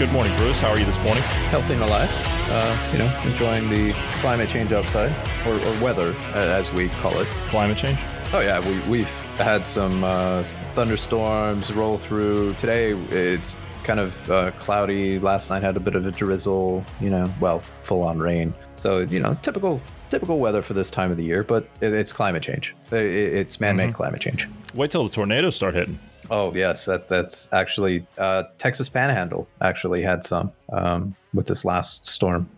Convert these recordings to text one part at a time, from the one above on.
Good morning, Bruce. How are you this morning? healthy and alive. Uh, you know, enjoying the climate change outside, or, or weather, as we call it. Climate change? Oh yeah, we, we've had some uh, thunderstorms roll through. Today it's kind of uh, cloudy. Last night had a bit of a drizzle. You know, well, full on rain. So you know, typical typical weather for this time of the year. But it's climate change. It's man-made climate change. Wait till the tornadoes start hitting. Oh yes, that's that's actually uh, Texas Panhandle actually had some um, with this last storm.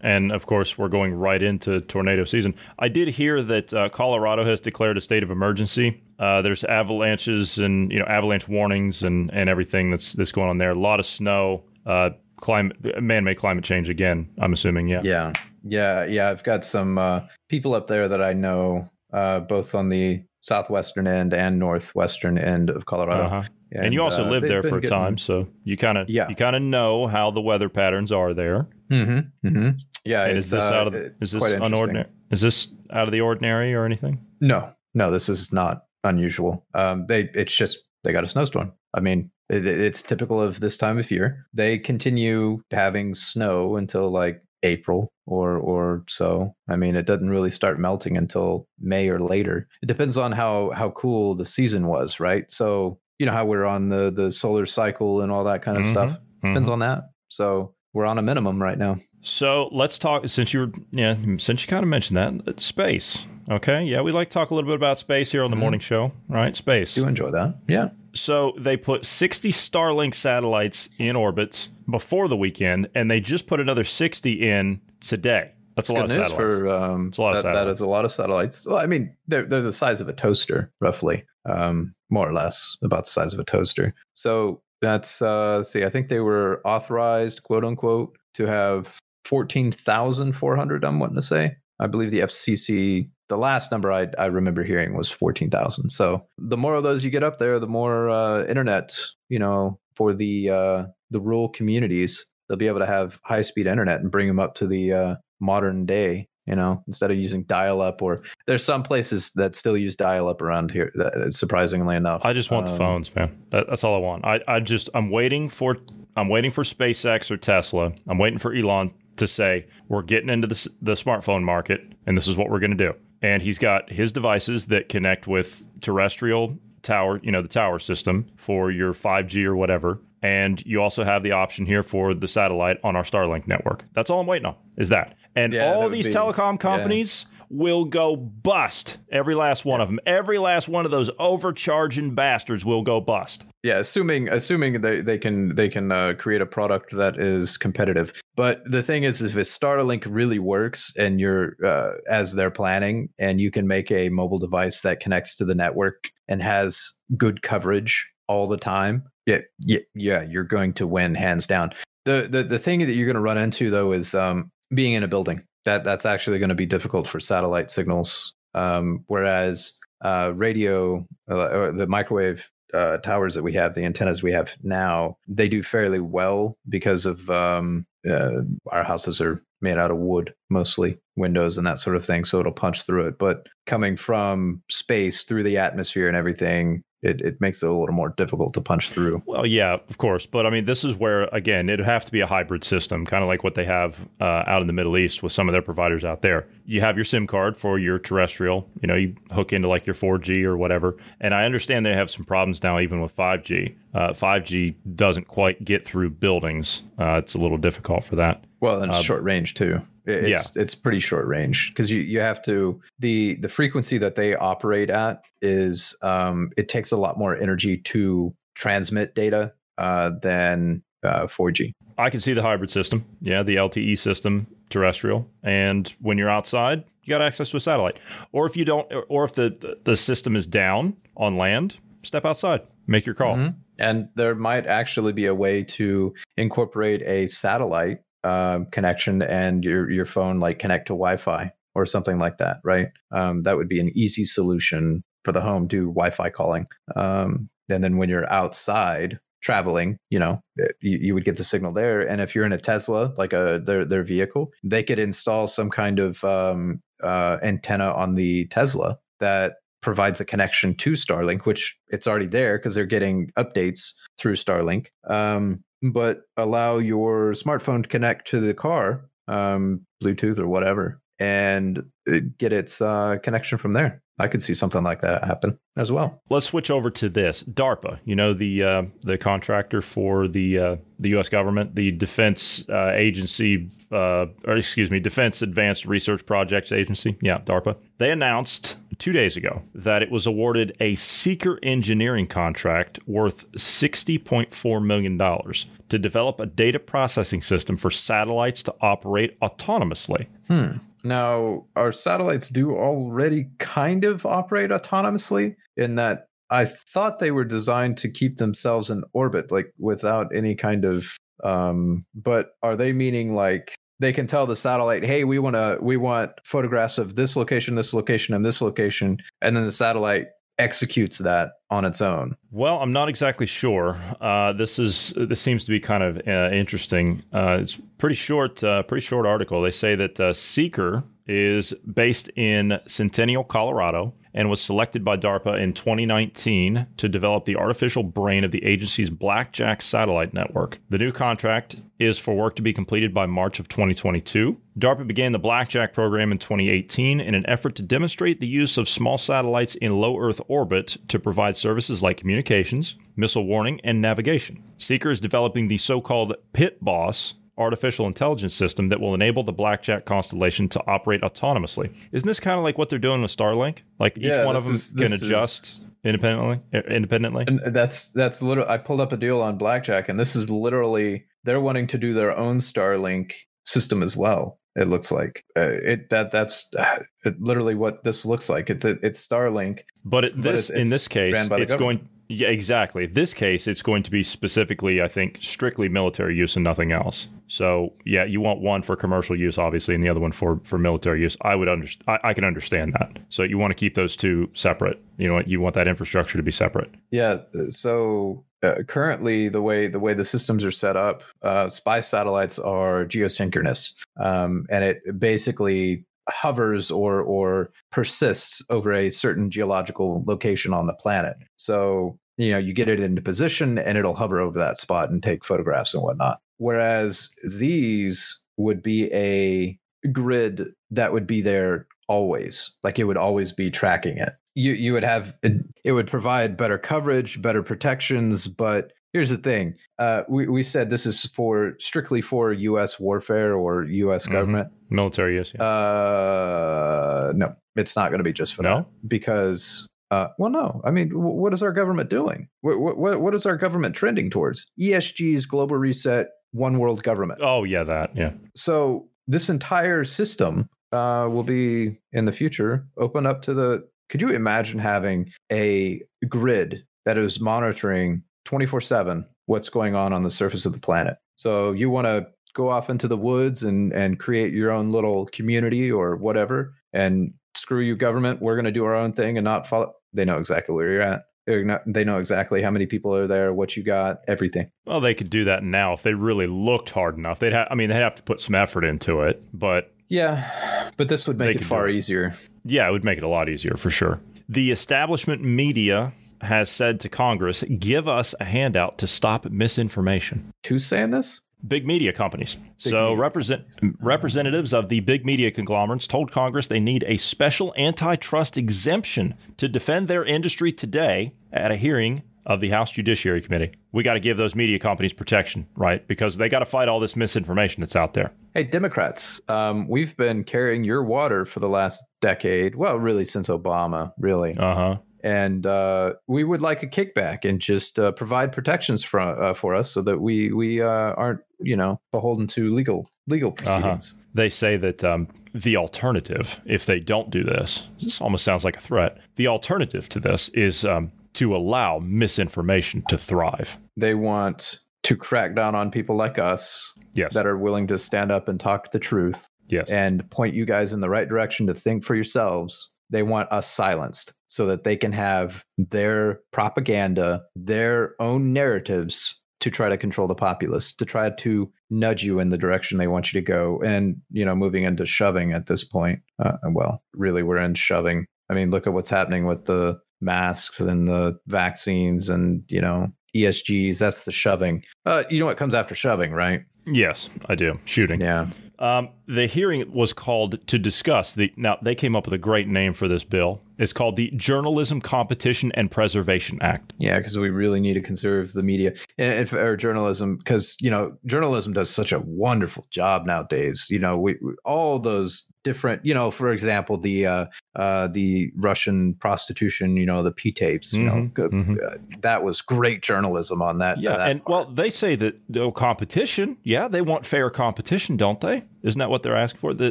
And of course, we're going right into tornado season. I did hear that uh, Colorado has declared a state of emergency. Uh, there's avalanches and you know avalanche warnings and, and everything that's that's going on there. A lot of snow, uh, climate, man-made climate change again. I'm assuming, yeah. Yeah, yeah, yeah. I've got some uh, people up there that I know, uh, both on the southwestern end and northwestern end of Colorado. Uh-huh. And, you also uh, lived there for a getting- time, so you kind of Yeah. you kind of know how the weather patterns are there. Mm-hmm. Mm-hmm. Yeah. And is this uh, out of is this unordinary? Is this out of the ordinary or anything? No, no, this is not unusual. Um, they it's just they got a snowstorm. I mean, it, it's typical of this time of year. They continue having snow until like April or or so. I mean, it doesn't really start melting until May or later. It depends on how how cool the season was, right? So you know how we're on the the solar cycle and all that kind of Mhm, stuff. Depends mhm. on that. So we're on a minimum right now. So let's talk. Since you were, yeah, since you kind of mentioned that uh, space. Okay, yeah, we like to talk a little bit about space here on the Mhm. morning show, right? Space. Do enjoy that. Yeah. So they put 60 Starlink satellites in orbit before the weekend, and they just put another 60 in today. That's a lot Good of news satellites. for um, a lot of that, that satellites. is a lot of satellites. Well, I mean, they're they're the size of a toaster, roughly, um, more or less, about the size of a toaster. So that's uh, let's see. I think they were authorized, quote unquote, to have fourteen thousand four hundred. I'm wanting to say. I believe the FCC. The last number I, I remember hearing was fourteen thousand. So the more of those you get up there, the more uh, internet, you know, for the uh, the rural communities, they'll be able to have high speed internet and bring them up to the uh, modern day you know instead of using dial up or there's some places that still use dial up around here that, surprisingly enough I just want the Um, phones, man. That, that's all I want. I, I just I'm waiting for I'm waiting for SpaceX or Tesla. I'm waiting for Elon to say we're getting into the the smartphone market and this is what we're going to do. And he's got his devices that connect with terrestrial tower, you know, the tower system for your 5G or whatever. And you also have the option here for the satellite on our Starlink network. That's all I'm waiting on. Is that. And Yeah, all would these be- telecom companies will go bust. Every last one of them. Every last one of those overcharging bastards will go bust. yeah assuming assuming they, they can they can uh, create a product that is competitive but the thing is, if starlink really works and you're uh, as they're planning and you can make a mobile device that connects to the network and has good coverage all the time yeah yeah, yeah you're going to win hands down the the, the thing that you're going to run into though is um, being in a building that that's actually going to be difficult for satellite signals um, whereas uh, radio uh, or the microwave uh, towers that we have, the antennas we have now, they do fairly well because of um, uh, our houses are made out of wood mostly, windows and that sort of thing. So it'll punch through it. But coming from space through the atmosphere and everything, it, it makes it a little more difficult to punch through. Well, yeah, of course. But I mean, this is where, again, it'd have to be a hybrid system, kind of like what they have uh, out in the Middle East with some of their providers out there. You have your SIM card for your terrestrial, you know, you hook into like your 4G or whatever. And I understand they have some problems now, even with 5G. Uh, 5G doesn't quite get through buildings, uh, it's a little difficult for that. Well, and Uh, short range too. It- It's it's pretty short range because you you have to the the frequency that they operate at is um it takes a lot more energy to transmit data uh than uh 4G. I can see the hybrid system. Yeah, the LTE system, terrestrial. And when you're outside, you got access to a satellite. Or if you don't, or if the, the system is down on land, step outside. make your call. Mhm. And there might actually be a way to incorporate a satellite um, connection and your your phone like connect to Wi-Fi or something like that, right? Um, that would be an easy solution for the home. Do Wi-Fi calling, um, and then when you're outside traveling, you know, eh, you, you would get the signal there. And if you're in a Tesla, like a their their vehicle, they could install some kind of um, uh, antenna on the Tesla that provides a connection to Starlink, which it's already there because they're getting updates through Starlink. Um, but allow your smartphone to connect to the car, um, Bluetooth or whatever, and uh, get its uh, connection from there. I could see something like that happen as well. Let's switch over to this DARPA. You know the uh, the contractor for the uh, the U.S. government, the Defense uh, Agency, uh, or excuse me, Defense Advanced Research Projects Agency. Yeah, DARPA. They announced two days ago that it was awarded a SEAKR engineering contract worth sixty point four million dollars to develop a data processing system for satellites to operate autonomously. Hmm. Now, our satellites do already kind of operate autonomously in that I thought they were designed to keep themselves in orbit, like without any kind of. Um, but are they meaning like they can tell the satellite, "Hey, we want to, we want photographs of this location, this location, and this location," and then the satellite executes that on its own. Well, I'm not exactly sure. Uh, this is this seems to be kind of uh, interesting. Uh, it's pretty short, uh, pretty short article. They say that uh, SEAKR is based in Centennial, Colorado, and was selected by DARPA in 2019 to develop the artificial brain of the agency's Blackjack satellite network. The new contract is for work to be completed by March of 2022. DARPA began the Blackjack program in 2018 in an effort to demonstrate the use of small satellites in low Earth orbit to provide services like communications, missile warning, and navigation. SEAKR is developing the so called Pit Boss artificial intelligence system that will enable the Blackjack constellation to operate autonomously. Isn't this kind of like what they're doing with Starlink? Like each Yeah, one of them is- can adjust is- independently. Independently. And that's that's literally. I pulled up a deal on Blackjack, and this is literally they're wanting to do their own Starlink system as well. It looks like uh, it that that's uh, it, literally what this looks like. It's a, it's Starlink. But it, But this, it's- in this case, ran by the it's going. Yeah, exactly. This case, it's going to be specifically, I think, strictly military use and nothing else. So, yeah, you want one for commercial use, obviously, and the other one for for military use. I would understand. I, I can understand that. So, you want to keep those two separate. You know, you want that infrastructure to be separate. Yeah. So uh, currently, the way the way the systems are set up, uh, spy satellites are geosynchronous, um, and it basically hovers or or persists over a certain geological location on the planet. So you know you get it into position, and it'll hover over that spot and take photographs and whatnot. Whereas these would be a grid that would be there always, like it would always be tracking it you you would have it would provide better coverage, better protections. But here's the thing: uh, we we said this is for strictly for U.S. warfare or U.S. Mhm. government. Military yes Yeah. Uh, no, it's not going to be just for No? that because. Uh, well, no. I mean, wh- what is our government doing? What, what, what is our government trending towards? ESG's global reset, one world government. oh, yeah, that. Yeah. So this entire system uh, will be in the future open up to the. Could you imagine having a grid that is monitoring 24 7 what's going on on the surface of the planet? So you want to go off into the woods and, and create your own little community or whatever, and screw you, government. We're going to do our own thing and not follow. They know exactly where you're at. Not, they know exactly how many people are there, what you got, everything. Well, they could do that now if they really looked hard enough. They'd have. I mean, they'd have to put some effort into it, but Yeah, but this would make it far it. easier. Yeah, it would make it a lot easier for sure. The establishment media has said to Congress, give us a handout to stop misinformation. Who's saying this? Big media companies. so media represent representatives of the big media conglomerates told Congress they need a special antitrust exemption to defend their industry today at a hearing of the House Judiciary Committee. We got to give those media companies protection, right? Because they got to fight all this misinformation that's out there. Hey, Democrats, um, we've been carrying your water for the last decade. Well, really, since Obama, really. Uh huh. And uh, we would like a kickback and just uh, provide protections for, uh, for us so that we, we uh, aren't, you know, beholden to legal legal proceedings. They say that um, the alternative, if they don't do this, this almost sounds like a threat. The alternative to this is um, to allow misinformation to thrive. They want to crack down on people like us Yes. that are willing to stand up and talk the truth yes. and point you guys in the right direction to think for yourselves. They want us silenced so that they can have their propaganda, their own narratives to try to control the populace, to try to nudge you in the direction they want you to go. And, you know, moving into shoving at this point, uh, well, really, we're in shoving. I mean, look at what's happening with the masks and the vaccines and, you know, ESGs. That's the shoving. Uh, you know what comes after shoving, right? Yes, I do. Shooting. Yeah. Um, the hearing was called to discuss the. Now they came up with a great name for this bill. It's called the Journalism Competition and Preservation Act. Yeah, because we really need to conserve the media and, and or journalism because you know journalism does such a wonderful job nowadays. You know, we, we all those different. You know, for example, the uh, uh, the Russian prostitution. You know, the P tapes. You know, Mhm, good- mhm. uh, that was great journalism on that. Yeah, that and part. well, they say that the competition. Yeah, they want fair competition, don't they? Isn't that what they're asking for? The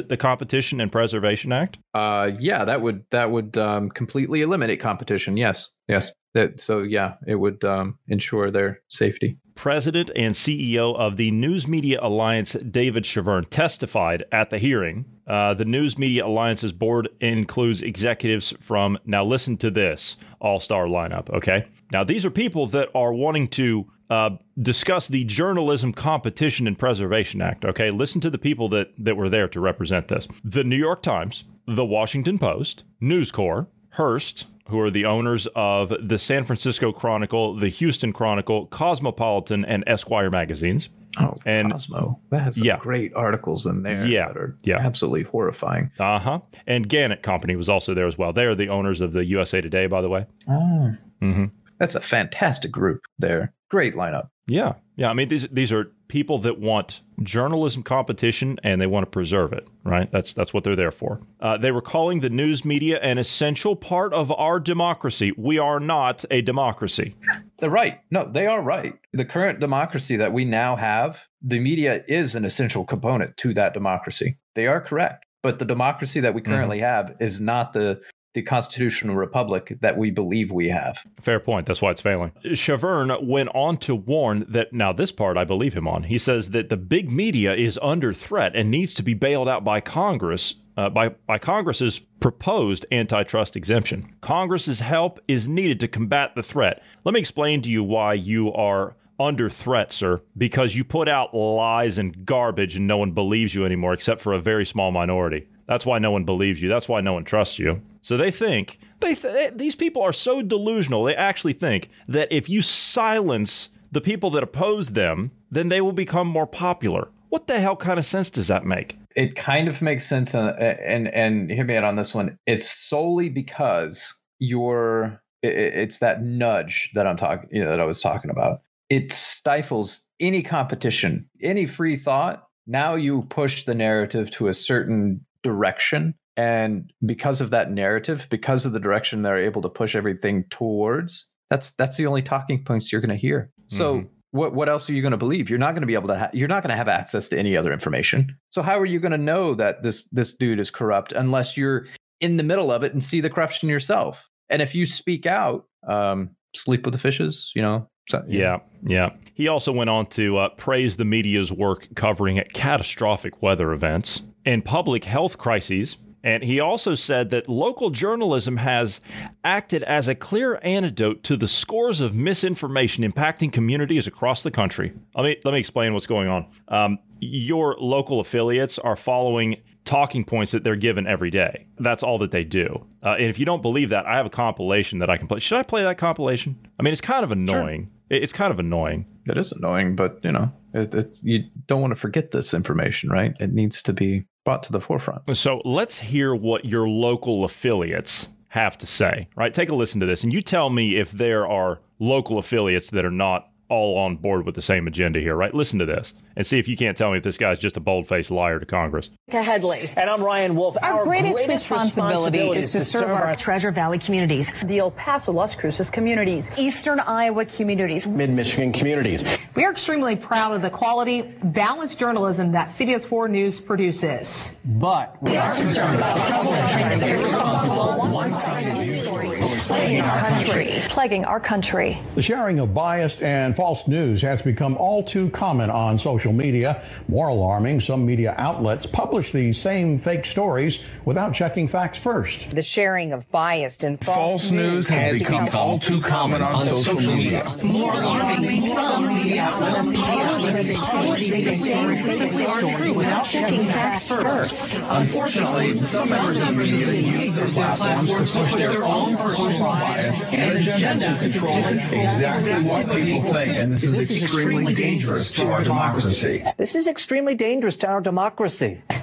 the Competition and Preservation Act. uh, yeah, that would that would um, completely eliminate competition. Yes, yes. That so yeah, it would um, ensure their safety. President and CEO of the News Media Alliance, David Chavern, testified at the hearing. Uh, the News Media Alliance's board includes executives from, now listen to this, all star lineup, okay? Now, these are people that are wanting to uh, discuss the Journalism Competition and Preservation Act, okay? Listen to the people that, that were there to represent this the New York Times, the Washington Post, News Corp, Hearst, who are the owners of the San Francisco Chronicle, the Houston Chronicle, Cosmopolitan, and Esquire magazines. Oh, And- Cosmo. That has some Yeah. great articles in there Yeah, that are yeah. absolutely horrifying. Uh huh. And Gannett Company was also there as well. They are the owners of the USA Today, by the way. Oh. Mm-hmm. That's a fantastic group there. Great lineup. Yeah, yeah. I mean, these these are people that want journalism competition and they want to preserve it. Right. That's that's what they're there for. Uh, they were calling the news media an essential part of our democracy. We are not a democracy. They're right. No, they are right. The current democracy that we now have, the media is an essential component to that democracy. They are correct. But the democracy that we currently have is not the the constitutional republic that we believe we have. Fair point. That's why it's failing. Chavern went on to warn that now this part I believe him on. He says that the big media is under threat and needs to be bailed out by Congress uh, by by Congress's proposed antitrust exemption. Congress's help is needed to combat the threat. Let me explain to you why you are under threat, sir, because you put out lies and garbage and no one believes you anymore except for a very small minority. That's why no one believes you. That's why no one trusts you. So they think they th- these people are so delusional. They actually think that if you silence the people that oppose them, then they will become more popular. What the hell kind of sense does that make? It kind of makes sense, uh, and and hear me out on this one. It's solely because you're. it- It's that nudge that I'm talking, you know, that I was talking about. It stifles any competition, any free thought. Now you push the narrative to a certain direction, and because of that narrative, because of the direction they're able to push everything towards, that's that's the only talking points you're going to hear. So Mhm. what what else are you going to believe? You're not going to be able to. Ha- you're not going to have access to any other information. So how are you going to know that this this dude is corrupt unless you're in the middle of it and see the corruption yourself? And if you speak out, um, sleep with the fishes. You know. So, Yeah, yeah. He also went on to uh, praise the media's work covering catastrophic weather events and public health crises. And he also said that local journalism has acted as a clear antidote to the scores of misinformation impacting communities across the country. Let me let me explain what's going on. Um, your local affiliates are following talking points that they're given every day. That's all that they do. Uh, and if you don't believe that, I have a compilation that I can play. Should I play that compilation? I mean, it's kind of annoying. It- It's kind of annoying. It is annoying, but you know, it, it's you don't want to forget this information, right? It needs to be brought to the forefront. So let's hear what your local affiliates have to say, right? Take a listen to this and you tell me if there are local affiliates that are not all on board with the same agenda here, right? Listen to this and see if you can't tell me if this guy's just a bold faced liar to Congress. Headley. And I'm Ryan Wolf. Our, greatest, responsibility, is to serve our Treasure Valley communities, the El Paso, Las Cruces communities. Eastern Iowa communities. mid Michigan communities. We are extremely proud of the quality, balanced journalism that CBS 4 News produces. But we are concerned about trouble and irresponsible one-sided news stories. Plaguing our country. Plaguing our country. The sharing of biased and false news has become all too common on social media. More alarming, some media outlets publish these same fake stories without checking facts first. The sharing of biased and false, false news has, has become, become all too common on, on social, social media. media. More alarming, some media outlets publish these same fake stories without checking facts first. Unfortunately, some members of the media use their platforms to push their own personal bias and agenda to control exactly what people think. And this, this is extremely dangerous to our democracy. This is extremely dangerous to our democracy.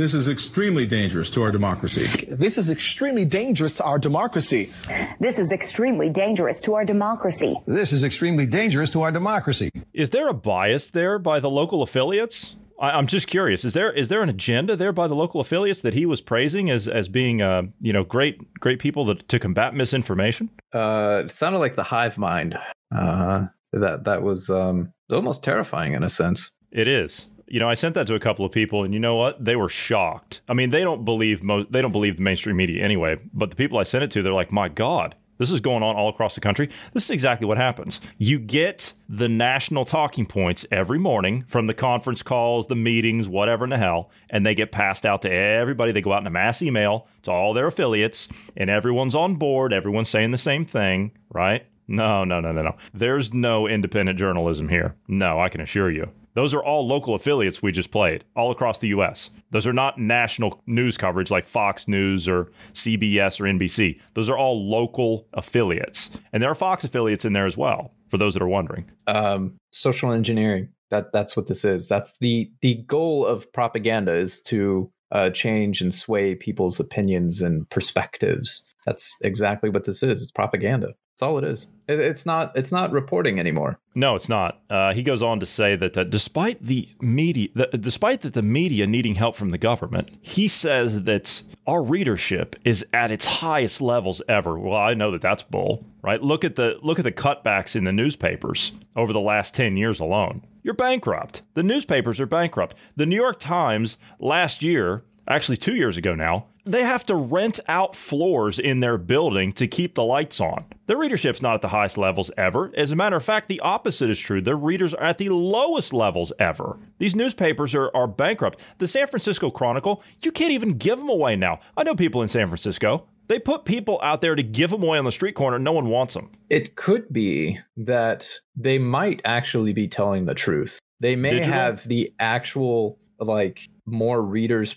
This is extremely dangerous to our democracy. This is extremely dangerous to our democracy. This is extremely dangerous to our democracy. This is extremely dangerous to our democracy. Is there a bias there by the local affiliates? I, am just curious. Is there is there an agenda there by the local affiliates that he was praising as as being uh, you know great great people that, to combat misinformation? Uh, it sounded like the hive mind. Uh, that that was um, almost terrifying in a sense. It is. You know, I sent that to a couple of people, and you know what? They were shocked. I mean, they don't believe mo- they don't believe the mainstream media anyway. But the people I sent it to, they're like, "My God, this is going on all across the country. This is exactly what happens. You get the national talking points every morning from the conference calls, the meetings, whatever in the hell, and they get passed out to everybody. They go out in a mass email to all their affiliates, and everyone's on board. Everyone's saying the same thing, right? No, no, no, no, no. There's no independent journalism here. No, I can assure you. Those are all local affiliates we just played all across the US. Those are not national news coverage like Fox News or CBS or NBC. Those are all local affiliates. And there are Fox affiliates in there as well, for those that are wondering. Um, social engineering. That that's what this is. That's the the goal of propaganda is to uh, change and sway people's opinions and perspectives. That's exactly what this is. It's propaganda. That's all it is. It, it's not. It's not reporting anymore. No, it's not. Uh, he goes on to say that uh, despite the media, the, despite that the media needing help from the government, he says that our readership is at its highest levels ever. Well, I know that that's bull, right? Look at the look at the cutbacks in the newspapers over the last ten years alone. You're bankrupt. The newspapers are bankrupt. The New York Times last year, actually two years ago now, they have to rent out floors in their building to keep the lights on. Their readership's not at the highest levels ever. As a matter of fact, the opposite is true. Their readers are at the lowest levels ever. These newspapers are, are bankrupt. The San Francisco Chronicle, you can't even give them away now. I know people in San Francisco. They put people out there to give them away on the street corner. No one wants them. It could be that they might actually be telling the truth. They may Digital? have the actual, like, more readers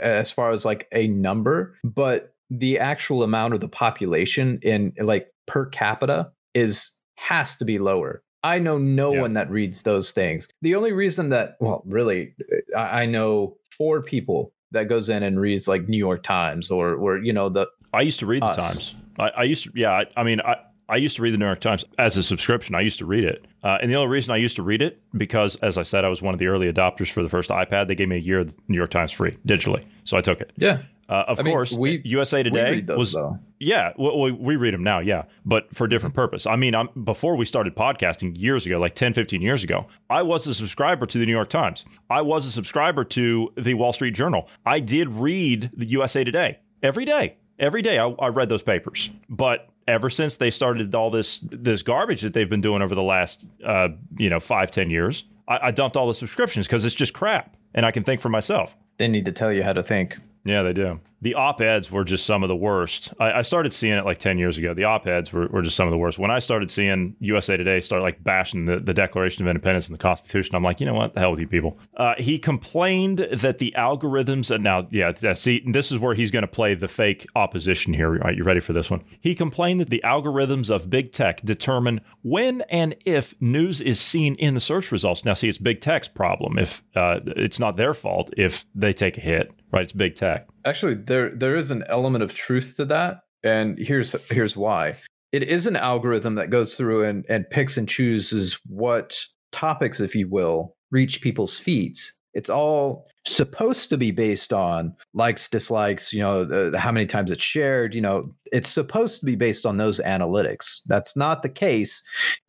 as far as like a number, but the actual amount of the population in like per capita is has to be lower. I know no yeah. one that reads those things. The only reason that, well, really, I know four people that goes in and reads like New York Times or, or you know, the. I used to read us. the Times. I, I used to, yeah. I, I mean, I, I used to read the New York Times as a subscription. I used to read it. Uh, and the only reason I used to read it, because as I said, I was one of the early adopters for the first iPad. They gave me a year of the New York Times free digitally. So I took it. Yeah. Uh, of I course, mean, we, USA Today those, was though. yeah. Well, we read them now, yeah, but for a different purpose. I mean, I'm, before we started podcasting years ago, like 10, 15 years ago, I was a subscriber to the New York Times. I was a subscriber to the Wall Street Journal. I did read the USA Today every day. Every day, I, I read those papers, but ever since they started all this this garbage that they've been doing over the last uh, you know five ten years, I, I dumped all the subscriptions because it's just crap, and I can think for myself. They need to tell you how to think. Yeah, they do. The op eds were just some of the worst. I, I, started seeing it like 10 years ago. The op eds were, were just some of the worst. When I started seeing USA Today start like bashing the, the Declaration of Independence and the Constitution, I'm like, you know what? The hell with you people. Uh, he complained that the algorithms, and now, yeah, see, this is where he's going to play the fake opposition here. Right? You ready for this one? He complained that the algorithms of big tech determine when and if news is seen in the search results. Now, see, it's big tech's problem if uh, it's not their fault if they take a hit right? It's big tech. Actually, there there is an element of truth to that, and here's here's why. It is an algorithm that goes through and, and picks and chooses what topics, if you will, reach people's feeds. It's all supposed to be based on likes, dislikes, you know, uh, how many times it's shared. You know, it's supposed to be based on those analytics. That's not the case,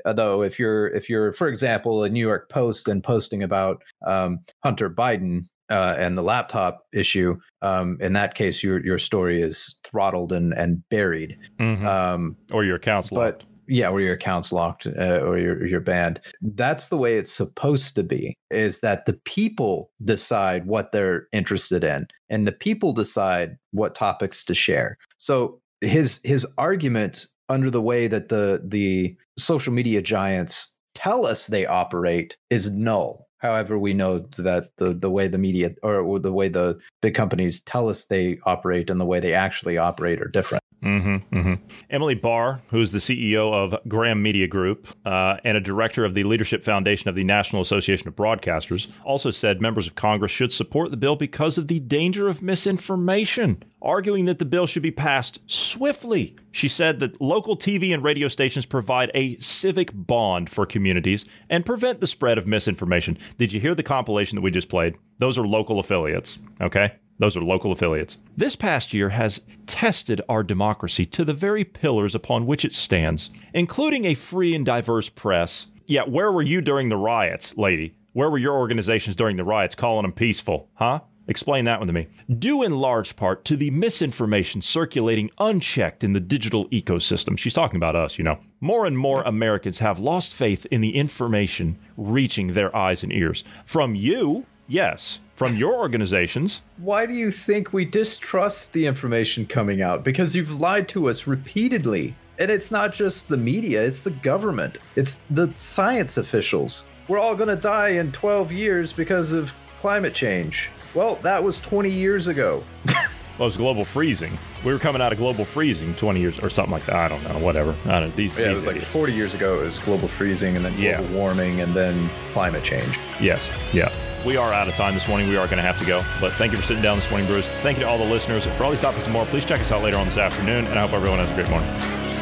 uh, though. If you're, if you're, for example, a New York Post and posting about um, Hunter Biden, uh, and the laptop issue, um, in that case, your your story is throttled and and buried, Mhm. um, or your account's locked but yeah, or your account's locked, uh, or your your banned. That's the way it's supposed to be. Is that the people decide what they're interested in, and the people decide what topics to share. So his his argument under the way that the the social media giants tell us they operate is null. However, we know that the the way the media or the way the big companies tell us they operate and the way they actually operate are different. Mm-hmm, mm-hmm. Emily Barr, who is the CEO of Graham Media Group uh, and a director of the Leadership Foundation of the National Association of Broadcasters, also said members of Congress should support the bill because of the danger of misinformation, arguing that the bill should be passed swiftly. She said that local TV and radio stations provide a civic bond for communities and prevent the spread of misinformation. Did you hear the compilation that we just played? Those are local affiliates, okay? Those are local affiliates. This past year has tested our democracy to the very pillars upon which it stands, including a free and diverse press. Yeah, where were you during the riots, lady? Where were your organizations during the riots calling them peaceful, huh? Explain that one to me. Due in large part to the misinformation circulating unchecked in the digital ecosystem. She's talking about us, you know. More and more Americans have lost faith in the information reaching their eyes and ears. From you, yes. From your organizations, Why do you think we distrust the information coming out? Because you've lied to us repeatedly. And it's not just the media, it's the government, it's the science officials. We're all going to die in 12 years because of climate change. Well, that was 20 years ago. Well, it was global freezing. We were coming out of global freezing 20 years or something like that. I don't know. Whatever. I don't. These. Yeah, it these was like 40 years ago. It was global freezing, and then global warming, and then climate change. Yes. Yeah. We are out of time this morning. We are going to have to go. But thank you for sitting down this morning, Bruce. Thank you to all the listeners. For all these topics and more, please check us out later on this afternoon. And I hope everyone has a great morning.